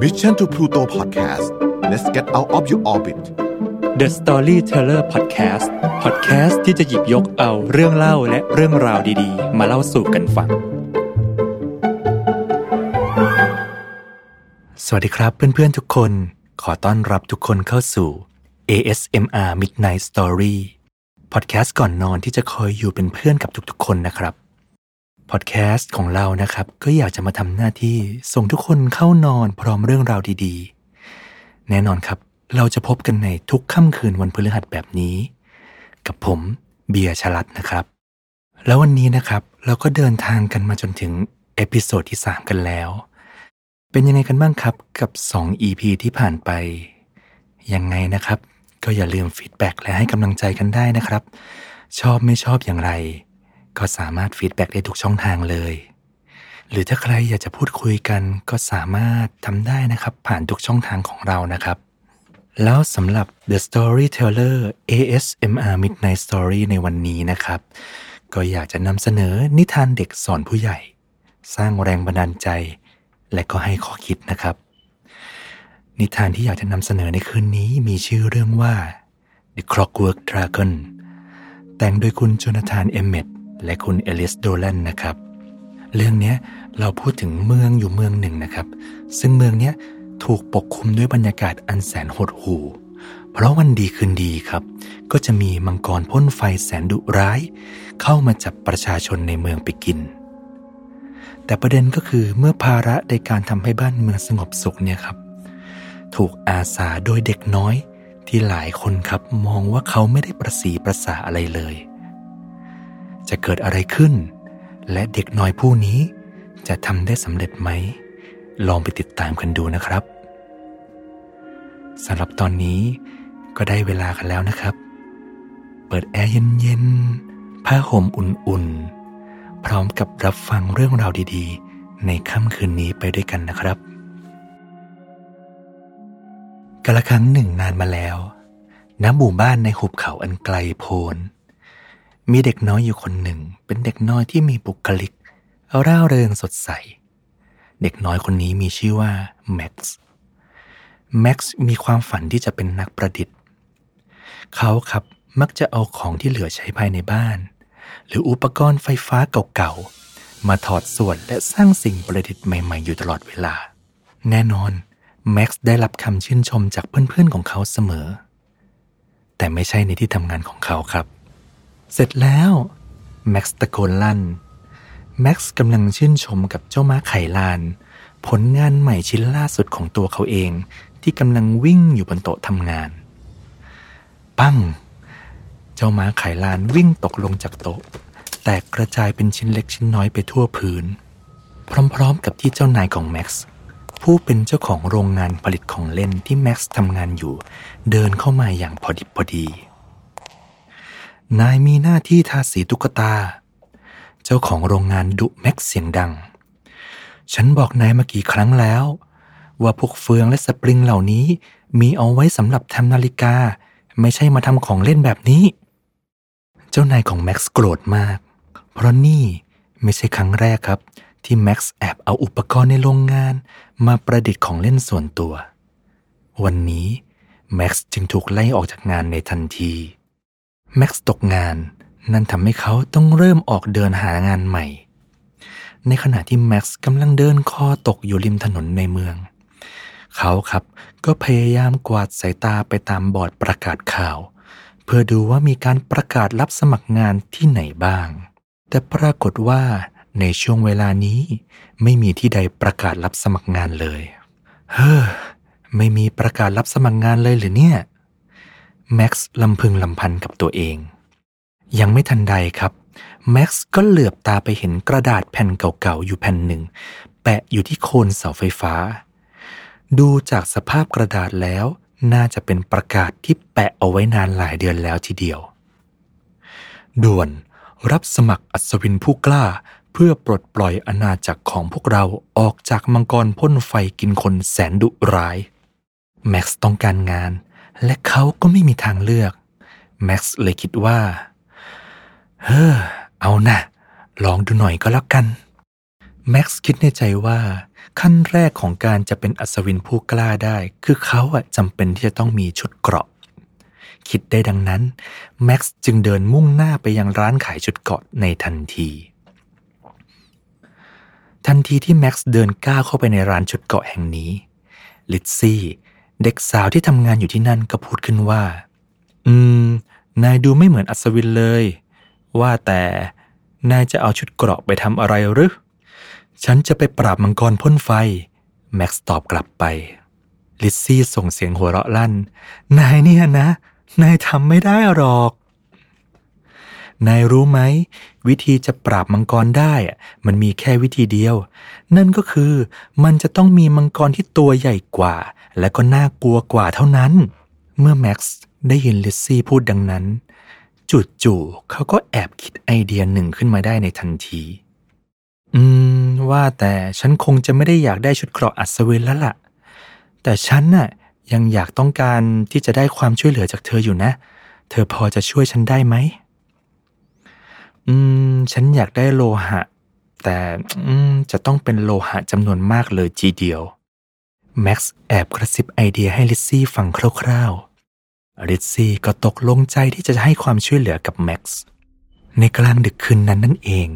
Mission to Pluto Podcast let's get out of your orbit The Storyteller Podcast Podcast ที่จะหยิบยกเอาเรื่องเล่าและเรื่องราวดีๆ มาเล่าสู่กันฟัง สวัสดีครับเพื่อนๆทุกคน ขอต้อนรับทุกคนเข้าสู่ ASMR Midnight Story พอดแคสต์ก่อนนอนที่จะคอยอยู่เป็นเพื่อนกับทุกๆ คนนะครับ พอดแคสต์ของเรานะครับ ก็อยากจะมาทำหน้าที่ส่งทุกคนเข้านอนพร้อมเรื่องราวดีๆ แน่นอนครับ เราจะพบกันในทุกค่ำคืนวันพฤหัสแบบนี้ กับผมเบียร์ชลัดนะครับ แล้ววันนี้นะครับเราก็เดินทางกันมาจนถึง episode ที่ 3 กันแล้ว เป็นยังไงกันบ้างครับกับ 2 EP ที่ผ่านไป ยังไงนะครับ ก็อย่าลืม feedback และให้กำลังใจกันได้นะครับ ชอบไม่ชอบอย่างไร ก็สามารถฟีดแบ็ได้ทุกช่องทางเลย หรือถ้าใครอยากจะพูดคุยกันก็สามารถทำได้นะครับ ผ่านทุกช่องทางของเรานะครับ แล้วสำหรับ The Storyteller ASMR Midnight Story ในวันนี้นะครับ ก็อยากจะนำเสนอนิทานเด็กสอนผู้ใหญ่ สร้างแรงบันดาลใจ และก็ให้ข้อคิดนะครับ นิทานที่อยากจะนำเสนอในคืนนี้มีชื่อเรื่องว่า The Clockwork Dragon แต่งโดยคุณโจนาธาน เอมเมต และคุณเอลิสโดแลนนะครับ เรื่องนี้เราพูดถึงเมืองอยู่เมืองหนึ่งนะครับ ซึ่งเมืองนี้ถูกปกคลุมด้วยบรรยากาศอันแสนหดหู่ เพราะวันดีคืนดีครับ ก็จะมีมังกรพ่นไฟแสนดุร้าย เข้ามาจับประชาชนในเมืองไปกิน แต่ประเด็นก็คือเมื่อภาระในการทำให้บ้านเมืองสงบสุขเนี่ยครับ ถูกอาสาโดยเด็กน้อยที่หลายคนครับมองว่าเขาไม่ได้ประสีประสาอะไรเลย จะเกิดอะไรขึ้น และเด็กน้อยผู้นี้จะทำได้สำเร็จไหม ลองไปติดตามกันดูนะครับสำหรับตอนนี้ก็ได้เวลากันแล้วนะครับ เปิดแอร์เย็นๆผ้าห่มอุ่นๆ พร้อมกับรับฟังเรื่องราวดีๆ ในค่ำคืนนี้ไปด้วยกันนะครับกาละครั้งหนึ่งนานมาแล้วณหมู่บ้านในหุบเขาอันไกลโพ้น มีเด็กน้อยอยู่คนหนึ่ง เป็นเด็กน้อยที่มีบุคลิกร่าเริงสดใส เด็กน้อยคนนี้มีชื่อว่าแม็กซ์ แม็กซ์มีความฝันที่จะเป็นนักประดิษฐ์ เขาครับมักจะเอาของที่เหลือใช้ภายในบ้าน หรืออุปกรณ์ไฟฟ้าเก่าๆ มาถอดส่วนและสร้างสิ่งประดิษฐ์ใหม่ๆ อยู่ตลอดเวลา แน่นอนแม็กซ์ได้รับคำชื่นชมจากเพื่อนๆของเขาเสมอ แต่ไม่ใช่ในที่ทำงานของเขาครับ เสร็จแล้ว แม็กซ์ตะโกนลั่น แม็กซ์กำลังชื่นชมกับเจ้าม้าไขลาน ผลงานใหม่ชิ้นล่าสุดของตัวเขาเองที่กำลังวิ่งอยู่บนโต๊ะทำงาน ปั้ง เจ้าม้าไขลานวิ่งตกลงจากโต๊ะ แตกกระจายเป็นชิ้นเล็กชิ้นน้อยไปทั่วพื้น พร้อมๆกับที่เจ้านายของแม็กซ์ผู้เป็นเจ้าของโรงงานผลิตของเล่นที่แม็กซ์ทำงานอยู่ เดินเข้ามาอย่างพอดิบพอดี นายมีหน้าที่ทาสีตุ๊กตา เจ้าของโรงงานดุแม็กเสียงดัง ฉันบอกนายมากี่ครั้งแล้ว ว่าพวกเฟืองและสปริงเหล่านี้มีเอาไว้สำหรับทำนาฬิกา ไม่ใช่มาทำของเล่นแบบนี้ เจ้านายของแม็กซ์โกรธมาก เพราะนี่ไม่ใช่ครั้งแรกครับ ที่แม็กซ์แอบเอาอุปกรณ์ในโรงงาน มาประดิษฐ์ของเล่นส่วนตัว วันนี้แม็กซ์จึงถูกไล่ออกจากงานในทันที แม็กซ์ตกงาน นั่นทำให้เขาต้องเริ่มออกเดินหางานใหม่ ในขณะที่แม็กซ์กำลังเดินคอตกอยู่ริมถนนในเมือง เขาครับก็พยายามกวาดสายตาไปตามบอร์ดประกาศข่าว เพื่อดูว่ามีการประกาศรับสมัครงานที่ไหนบ้าง แต่ปรากฏว่าในช่วงเวลานี้ไม่มีที่ใดประกาศรับสมัครงานเลย เฮ้อ ไม่มีประกาศรับสมัครงานเลยหรือเนี่ย แม็กซ์ลำพึงลำพันกับตัวเอง ยังไม่ทันใดครับแม็กซ์ก็เหลือบตาไปเห็นกระดาษแผ่นเก่าๆอยู่แผ่นหนึ่ง แปะอยู่ที่โคนเสาไฟฟ้า ดูจากสภาพกระดาษแล้ว น่าจะเป็นประกาศที่แปะเอาไว้นานหลายเดือนแล้วทีเดียว ด่วนรับสมัครอัศวินผู้กล้าเพื่อปลดปล่อยอาณาจักรของพวกเราออกจากมังกรพ่นไฟกินคนแสนดุร้าย แม็กซ์ต้องการงาน และเขาก็ไม่มีทางเลือก แม็กซ์เลยคิดว่า เฮ้อ เอานะ ลองดูหน่อยก็แล้วกัน แม็กซ์คิดในใจว่า ขั้นแรกของการจะเป็นอัศวินผู้กล้าได้ คือเขาอะจำเป็นที่จะต้องมีชุดเกราะ คิดได้ดังนั้น แม็กซ์จึงเดินมุ่งหน้าไปยังร้านขายชุดเกราะในทันทีทันทีที่แม็กซ์เดินก้าวเข้าไปในร้านชุดเกราะแห่งนี้ ลิซซี่ เด็กสาวที่ทำงานอยู่ที่นั่นก็พูดขึ้นว่า อืม นายดูไม่เหมือนอัศวินเลย ว่าแต่นายจะเอาชุดเกราะไปทำอะไรหรือ ฉันจะไปปราบมังกรพ่นไฟ แม็กซ์ตอบกลับไป ลิซซี่ส่งเสียงหัวเราะลั่น นายเนี่ยนะ นายทำไม่ได้หรอก นายรู้ไหม วิธีจะปราบมังกรได้ มันมีแค่วิธีเดียว นั่นก็คือมันจะต้องมีมังกรที่ตัวใหญ่กว่า และก็น่ากลัวกว่าเท่านั้น เมื่อแม็กซ์ได้ยินลิซซี่พูดดังนั้น จู่ๆเขาก็แอบคิดไอเดียหนึ่งขึ้นมาได้ในทันที อืม ว่าแต่ฉันคงจะไม่ได้อยากได้ชุดเกราะอัศวินแล้วล่ะ แต่ฉันน่ะยังอยากต้องการที่จะได้ความช่วยเหลือจากเธออยู่นะ เธอพอจะช่วยฉันได้ไหม อืม ฉันอยากได้โลหะ แต่อืมจะต้องเป็นโลหะจำนวนมากเลยทีเดียว แม็กซ์แอบกระซิบไอเดียให้ลิซซี่ฟังคร่าวๆ ลิซซี่ก็ตกลงใจที่จะให้ความช่วยเหลือกับแม็กซ์ ในกลางดึกคืนนั้นนั่นเอง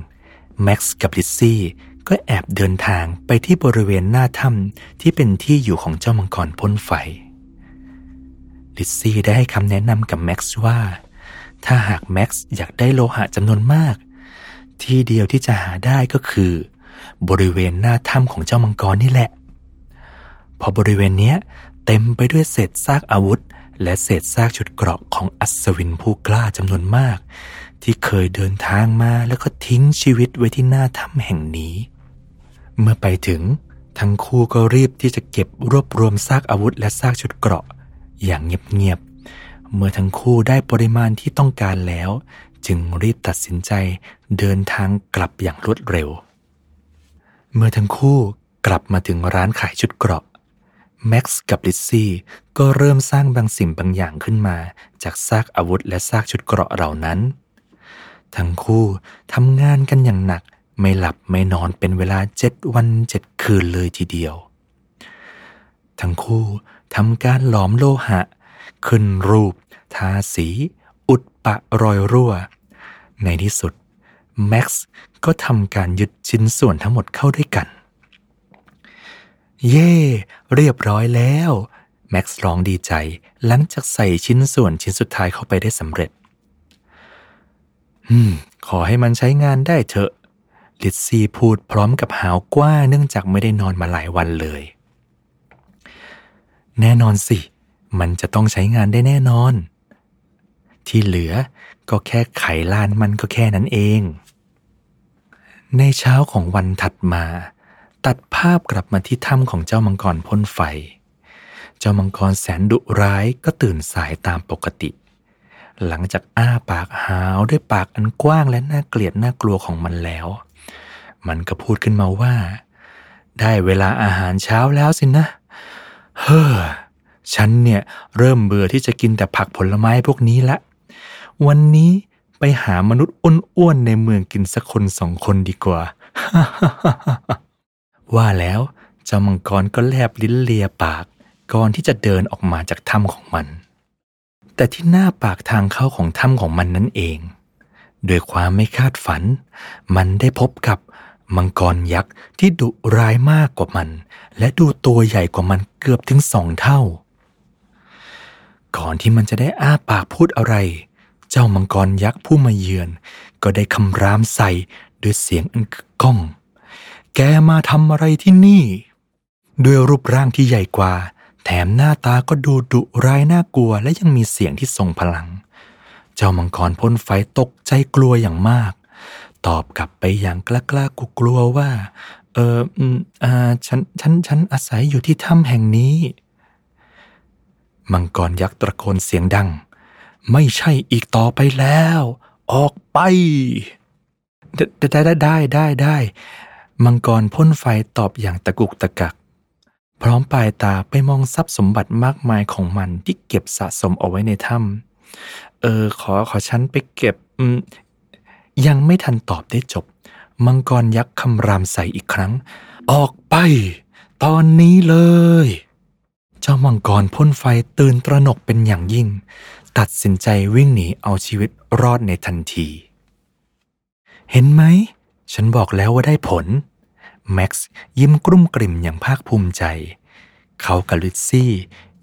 แม็กซ์กับลิซซี่ก็แอบเดินทางไปที่บริเวณหน้าถ้ำที่เป็นที่อยู่ของเจ้ามังกรพ่นไฟ ลิซซี่ได้ให้คำแนะนำกับแม็กซ์ว่า ถ้าหากแม็กซ์อยากได้โลหะจำนวนมาก ที่เดียวที่จะหาได้ก็คือ บริเวณหน้าถ้ำของเจ้ามังกรนี่แหละ พอบริเวณเนี้ยเต็มไปด้วยเศษซากอาวุธ และเศษซากชุดเกราะของอัศวินผู้กล้าจำนวนมาก ที่เคยเดินทางมาแล้วก็ทิ้งชีวิตไว้ที่หน้าถ้ำแห่งนี้ เมื่อไปถึงทั้งคู่ก็รีบที่จะเก็บรวบรวมซากอาวุธและซากชุดเกราะ อย่างเงียบๆ เมื่อทั้งคู่ได้ปริมาณที่ต้องการแล้ว จึงรีบตัดสินใจเดินทางกลับอย่างรวดเร็ว เมื่อทั้งคู่กลับมาถึงร้านขายชุดเกราะแม็กซ์กับลิซซี่ก็เริ่มสร้างบางสิ่งบางอย่างขึ้นมา จากซากอาวุธและซากชุดเกราะเหล่านั้น ทั้งคู่ทำงานกันอย่างหนักไม่หลับไม่นอนเป็นเวลาเจ็ดวันเจ็ดคืนเลยทีเดียว ทั้งคู่ทำการหลอมโลหะ ขึ้นรูป ทาสี อุดปะรอยรั่ว ในที่สุดแม็กซ์ก็ทำการยึดชิ้นส่วนทั้งหมดเข้าด้วยกัน เย่เรียบร้อยแล้วแม็กซ์ร้องดีใจหลังจากใส่ชิ้นส่วนชิ้นสุดท้ายเข้าไปได้สำเร็จ อืม ขอให้มันใช้งานได้เถอะ ลิซซี่พูดพร้อมกับหาวกว้างเนื่องจากไม่ได้นอนมาหลายวันเลย แน่นอนสิ มันจะต้องใช้งานได้แน่นอน ที่เหลือก็แค่ไขลานมันก็แค่นั้นเอง ในเช้าของวันถัดมา ตัดภาพกลับมาที่ถ้ำของเจ้ามังกรพ่นไฟ เจ้ามังกรแสนดุร้ายก็ตื่นสายตามปกติ หลังจากอ้าปากหาวด้วยปากอันกว้างและน่าเกลียดน่ากลัวของมันแล้ว มันก็พูดขึ้นมาว่า ได้เวลาอาหารเช้าแล้วสินะ เฮ้อ ฉันเนี่ยเริ่มเบื่อที่จะกินแต่ผักผลไม้พวกนี้ละ วันนี้ไปหามนุษย์อ้วนๆในเมืองกินสักคนสองคนดีกว่า ว่าแล้วเจ้ามังกรก็แลบลิ้นเลียปาก ก่อนที่จะเดินออกมาจากถ้ำของมัน แต่ที่หน้าปากทางเข้าของถ้ำของมันนั่นเองด้วยความไม่คาดฝัน มันได้พบกับมังกรยักษ์ที่ดุร้ายมากกว่ามัน และดูตัวใหญ่กว่ามันเกือบถึงสองเท่า ก่อนที่มันจะได้อ้าปากพูดอะไร เจ้ามังกรยักษ์ผู้มาเยือน ก็ได้คำรามใส่ด้วยเสียงอันก้อง แกมาทำอะไรที่นี่ ด้วยรูปร่างที่ใหญ่กว่า แถมหน้าตาก็ดูดุร้ายน่ากลัวและยังมีเสียงที่ทรงพลัง เจ้ามังกรพ่นไฟตกใจกลัวอย่างมาก ตอบกลับไปอย่างกล้ากล้ากลัวกลัวว่า เอออืมอ่าฉันฉันฉันอาศัยอยู่ที่ถ้ำแห่งนี้ มังกรยักษ์ตะโกนเสียงดัง ไม่ใช่อีกต่อไปแล้ว ออกไป ได้ได้ได้ได้ได้มังกรพ่นไฟตอบอย่างตะกุกตะกัก พร้อมปลายตาไปมองทรัพย์สมบัติมากมายของมันที่เก็บสะสมเอาไว้ในถ้ำเออ ขอขอฉันไปเก็บอืมยังไม่ทันตอบได้จบ มังกรยักษ์คำรามใส่อีกครั้ง ออกไป ตอนนี้เลย เจ้ามังกรพ่นไฟตื่นตระหนกเป็นอย่างยิ่ง ตัดสินใจวิ่งหนีเอาชีวิตรอดในทันที เห็นไหม ฉันบอกแล้วว่าได้ผล แม็กซ์ยิ้มกลุ้มกลิ่มอย่างภาคภูมิใจ เขากับลิซซี่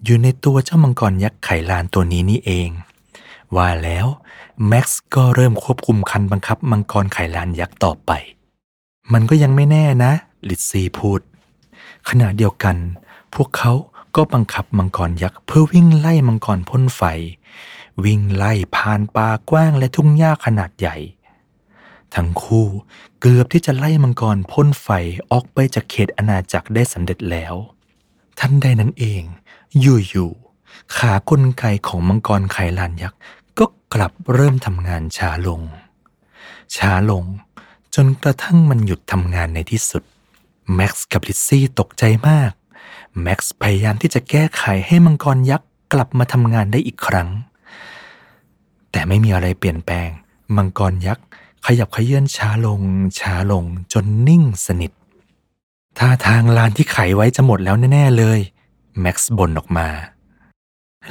อยู่ในตัวเจ้ามังกรยักษ์ไขลานตัวนี้นี่เอง ว่าแล้วแม็กซ์ก็เริ่มควบคุมคันบังคับมังกรไขลานยักษ์ต่อไป มันก็ยังไม่แน่นะ ลิซซี่พูด ขณะเดียวกัน พวกเขา ก็บังคับมังกรยักษ์เพื่อวิ่งไล่มังกรพ่นไฟ วิ่งไล่ผ่านป่ากว้างและทุ่งหญ้าขนาดใหญ่ ทั้งคู่เกือบที่จะไล่มังกรพ่นไฟออกไปจากเขตอาณาจักรได้สำเร็จแล้ว ทันใดนั้นเอง อยู่ๆขากลไกของมังกรไขลานยักษ์ก็กลับเริ่มทำงานช้าลง ช้าลงจนกระทั่งมันหยุดทำงานในที่สุดแม็กซ์กับลิซซี่ตกใจมาก แม็กซ์พยายามที่จะแก้ไขให้มังกรยักษ์กลับมาทำงานได้อีกครั้ง แต่ไม่มีอะไรเปลี่ยนแปลง มังกรยักษ์ขยับขยื่นช้าลง ช้าลงจนนิ่งสนิทท่าทางลานที่ไขไว้จะหมดแล้วแน่ ๆ เลยแม็กซ์บ่นออกมา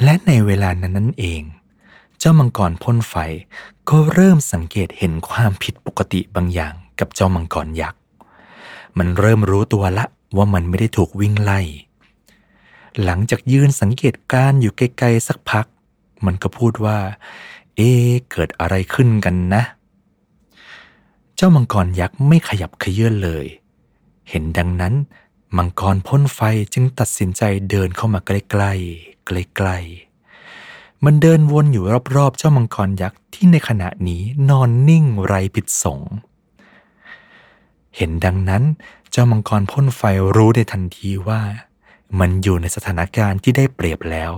และในเวลานั้นนั่นเอง เจ้ามังกรพ่นไฟก็เริ่มสังเกตเห็นความผิดปกติบางอย่างกับเจ้ามังกรยักษ์ มันเริ่มรู้ตัวละว่ามันไม่ได้ถูกวิ่งไล่ หลังจากยืนสังเกตการอยู่ไกลๆสักพัก มันก็พูดว่า เอ๊ะเกิดอะไรขึ้นกันนะ เจ้ามังกรยักษ์ไม่ขยับขยื่นเลย เห็นดังนั้น มังกรพ่นไฟจึงตัดสินใจเดินเข้ามาใกล้ๆใกล้ๆมันเดินวนอยู่รอบๆเจ้ามังกรยักษ์ที่ในขณะนี้นอนนิ่งไรผิดสงเห็นดังนั้น เจ้ามังกรพ่นไฟรู้ในทันทีว่า มันอยู่ในสถานการณ์ที่ได้เปรียบแล้ว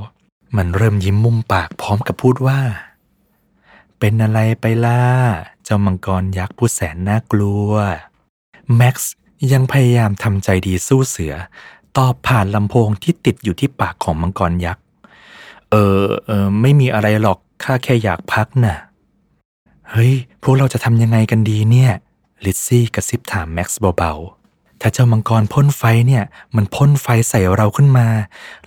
มันเริ่มยิ้มมุมปากพร้อมกับพูดว่า เป็นอะไรไปล่ะ เจ้ามังกรยักษ์ผู้แสนน่ากลัว แม็กซ์ยังพยายามทำใจดีสู้เสือ ตอบผ่านลำโพงที่ติดอยู่ที่ปากของมังกรยักษ์ เออเออ ไม่มีอะไรหรอก ข้าแค่อยากพักน่ะ เฮ้ย พวกเราจะทำยังไงกันดีเนี่ย ลิซซี่กระซิบถามแม็กซ์เบาๆ ถ้าเจ้ามังกรพ่นไฟเนี่ย มันพ่นไฟใส่เราขึ้นมา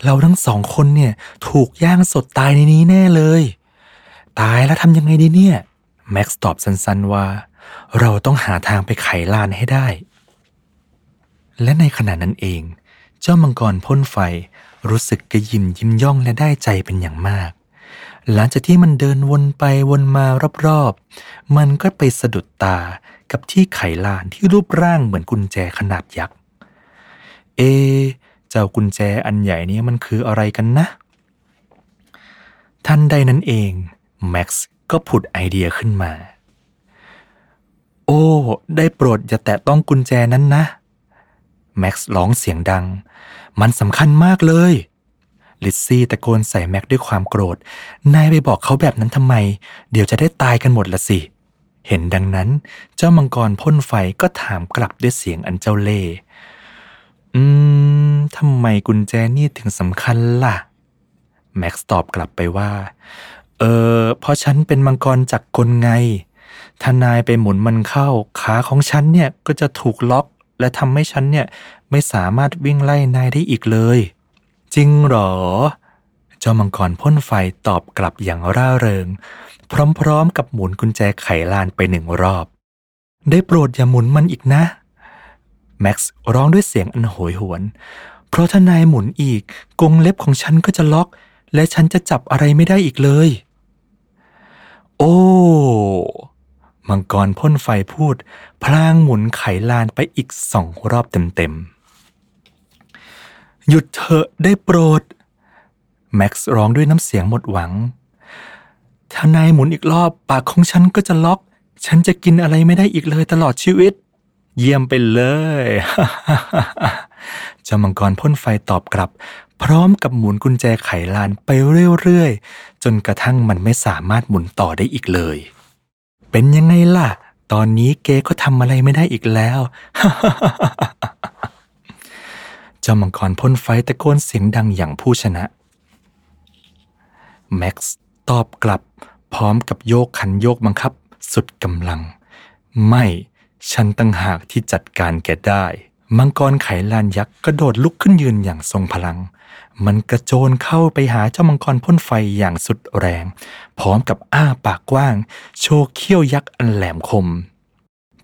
เราทั้งสองคนเนี่ย ถูกย่างสดตายในนี้แน่เลย ตายแล้วทำยังไงดีเนี่ย แม็กซ์ตอบสั้นๆว่า เราต้องหาทางไปไขลานให้ได้ และในขณะนั้นเอง เจ้ามังกรพ่นไฟรู้สึกกระยิมยิ้มย่องและได้ใจเป็นอย่างมากหลังจากที่มันเดินวนไปวนมารอบๆ มันก็ไปสะดุดตา กับที่ไขลานที่รูปร่างเหมือนกุญแจขนาดยักษ์ เอ เจ้ากุญแจอันใหญ่นี้มันคืออะไรกันนะ ทันใดนั้นเอง แม็กซ์ก็ผุดไอเดียขึ้นมา โอ้ ได้โปรดอย่าแตะต้องกุญแจนั้นนะ แม็กซ์ร้องเสียงดัง มันสำคัญมากเลยลิซซี่ตะโกนใส่แม็กด้วยความโกรธ นายไปบอกเขาแบบนั้นทำไม เดี๋ยวจะได้ตายกันหมดละสิ เห็นดังนั้น เจ้ามังกรพ่นไฟก็ถามกลับด้วยเสียงอันเจ้าเล่ห์อืมทำไมกุญแจนี่ถึงสำคัญล่ะ แม็กซ์ตอบกลับไปว่า เออเพราะฉันเป็นมังกรจักรกลไงถ้านายไปหมุนมันเข้า ขาของฉันเนี่ยก็จะถูกล็อก และทำให้ฉันเนี่ยไม่สามารถวิ่งไล่นายได้อีกเลย จริงหรอ จ้ามังกรพ่นไฟตอบกลับอย่างร่าเริง พร้อมๆ กับหมุนกุญแจไขลานไปหนึ่งรอบ ได้โปรดอย่าหมุนมันอีกนะ แม็กซ์ร้องด้วยเสียงอันโหยหวน เพราะถ้านายหมุนอีกกงเล็บของฉันก็จะล็อก และฉันจะจับอะไรไม่ได้อีกเลย โอ้มังกรพ่นไฟพูด พลางหมุนไขลานไปอีกสองรอบเต็มๆหยุดเถอะได้โปรด แม็กซ์ร้องด้วยน้ำเสียงหมดหวัง ถ้านายหมุนอีกรอบปากของฉันก็จะล็อก ฉันจะกินอะไรไม่ได้อีกเลยตลอดชีวิต เยี่ยมไปเลยเจ้ามังกรพ่นไฟตอบกลับ พร้อมกับหมุนกุญแจไขลานไปเรื่อยๆ จนกระทั่งมันไม่สามารถหมุนต่อได้อีกเลย เป็นยังไงล่ะ ตอนนี้เกก็ทำอะไรไม่ได้อีกแล้วเจ้ามังกรพ่นไฟตะโกนเสียงดังอย่างผู้ชนะ แม็กซ์ตอบกลับ พร้อมกับโยกขันโยกบังคับ สุดกำลัง ไม่ฉันตั้งหากที่จัดการแกได้ มังกรไขลานยักษ์กระโดดลุกขึ้นยืนอย่างทรงพลัง มันกระโจนเข้าไปหาเจ้ามังกรพ่นไฟอย่างสุดแรง พร้อมกับอ้าปากกว้าง โชว์เขี้ยวยักษ์อันแหลมคม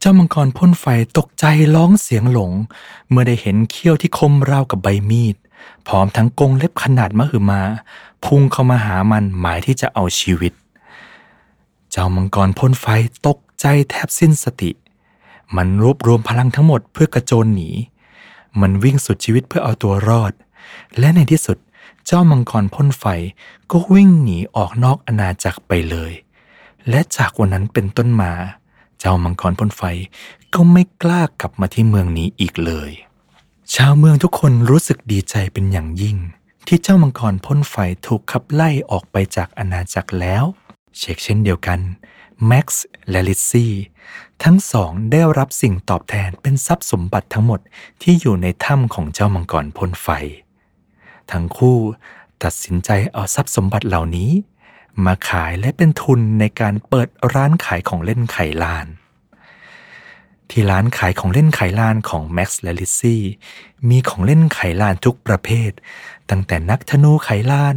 เจ้ามังกรพ่นไฟตกใจร้องเสียงหลง เมื่อได้เห็นเขี้ยวที่คมราวกับใบมีด พร้อมทั้งกงเล็บขนาดมหึมา พุ่งเข้ามาหามันหมายที่จะเอาชีวิต เจ้ามังกรพ่นไฟตกใจแทบสิ้นสติ มันรวบรวมพลังทั้งหมดเพื่อกระโจนหนี มันวิ่งสุดชีวิตเพื่อเอาตัวรอด และในที่สุดเจ้ามังกรพ่นไฟก็วิ่งหนีออกนอกอาณาจักรไปเลย และจากวันนั้นเป็นต้นมา เจ้ามังกรพ่นไฟก็ไม่กล้ากลับมาที่เมืองนี้อีกเลย ชาวเมืองทุกคนรู้สึกดีใจเป็นอย่างยิ่ง ที่เจ้ามังกรพ่นไฟถูกขับไล่ออกไปจากอาณาจักรแล้ว เชกเช่นเดียวกันแม็กซ์และลิซซี่ทั้งสองได้รับสิ่งตอบแทนเป็นทรัพย์สมบัติทั้งหมดที่อยู่ในถ้ำของเจ้ามังกรพ่นไฟ ทั้งคู่ตัดสินใจเอาทรัพย์สมบัติเหล่านี้ มาขายและเป็นทุนในการเปิดร้านขายของเล่นไขลาน ที่ร้านขายของเล่นไขลานของแม็กซ์และลิซซี่มีของเล่นไขลานทุกประเภท ตั้งแต่นักธนูไขลาน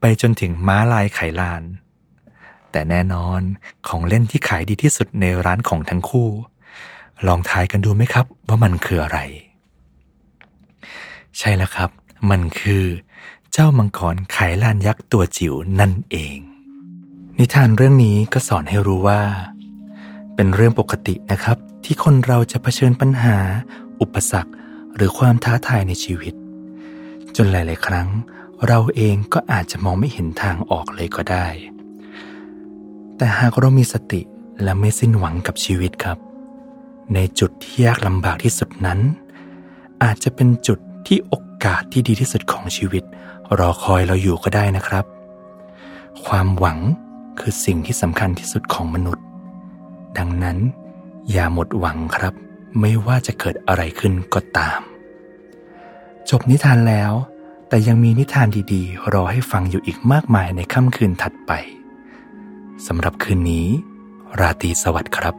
ไปจนถึงม้าลายไขลาน แต่แน่นอนของเล่นที่ขายดีที่สุดในร้านของทั้งคู่ ลองทายกันดูไหมครับว่ามันคืออะไร ใช่แล้วครับ มันคือเจ้ามังกรไขลานยักษ์ตัวจิ๋วนั่นเอง นิทานเรื่องนี้ก็สอนให้รู้ว่า เป็นเรื่องปกตินะครับ ที่คนเราจะเผชิญปัญหา อุปสรรค หรือความท้าทายในชีวิต จนหลาย ๆ ครั้ง เราเองก็อาจจะมองไม่เห็นทางออกเลยก็ได้ แต่หากเรามีสติและไม่สิ้นหวังกับชีวิตครับ ในจุดที่ยากลำบากที่สุดนั้น อาจจะเป็นจุดที่โอกาสที่ดีที่สุดของชีวิต รอคอยเราอยู่ก็ได้นะครับ ความหวังคือสิ่งที่สำคัญที่สุดของมนุษย์ ดังนั้น อย่าหมดหวังครับ ไม่ว่าจะเกิดอะไรขึ้นก็ตาม จบนิทานแล้ว แต่ยังมีนิทานดีๆ รอให้ฟังอยู่อีกมากมายในค่ำคืนถัดไปสำหรับคืนนี้ ราตรีสวัสดิ์ครับ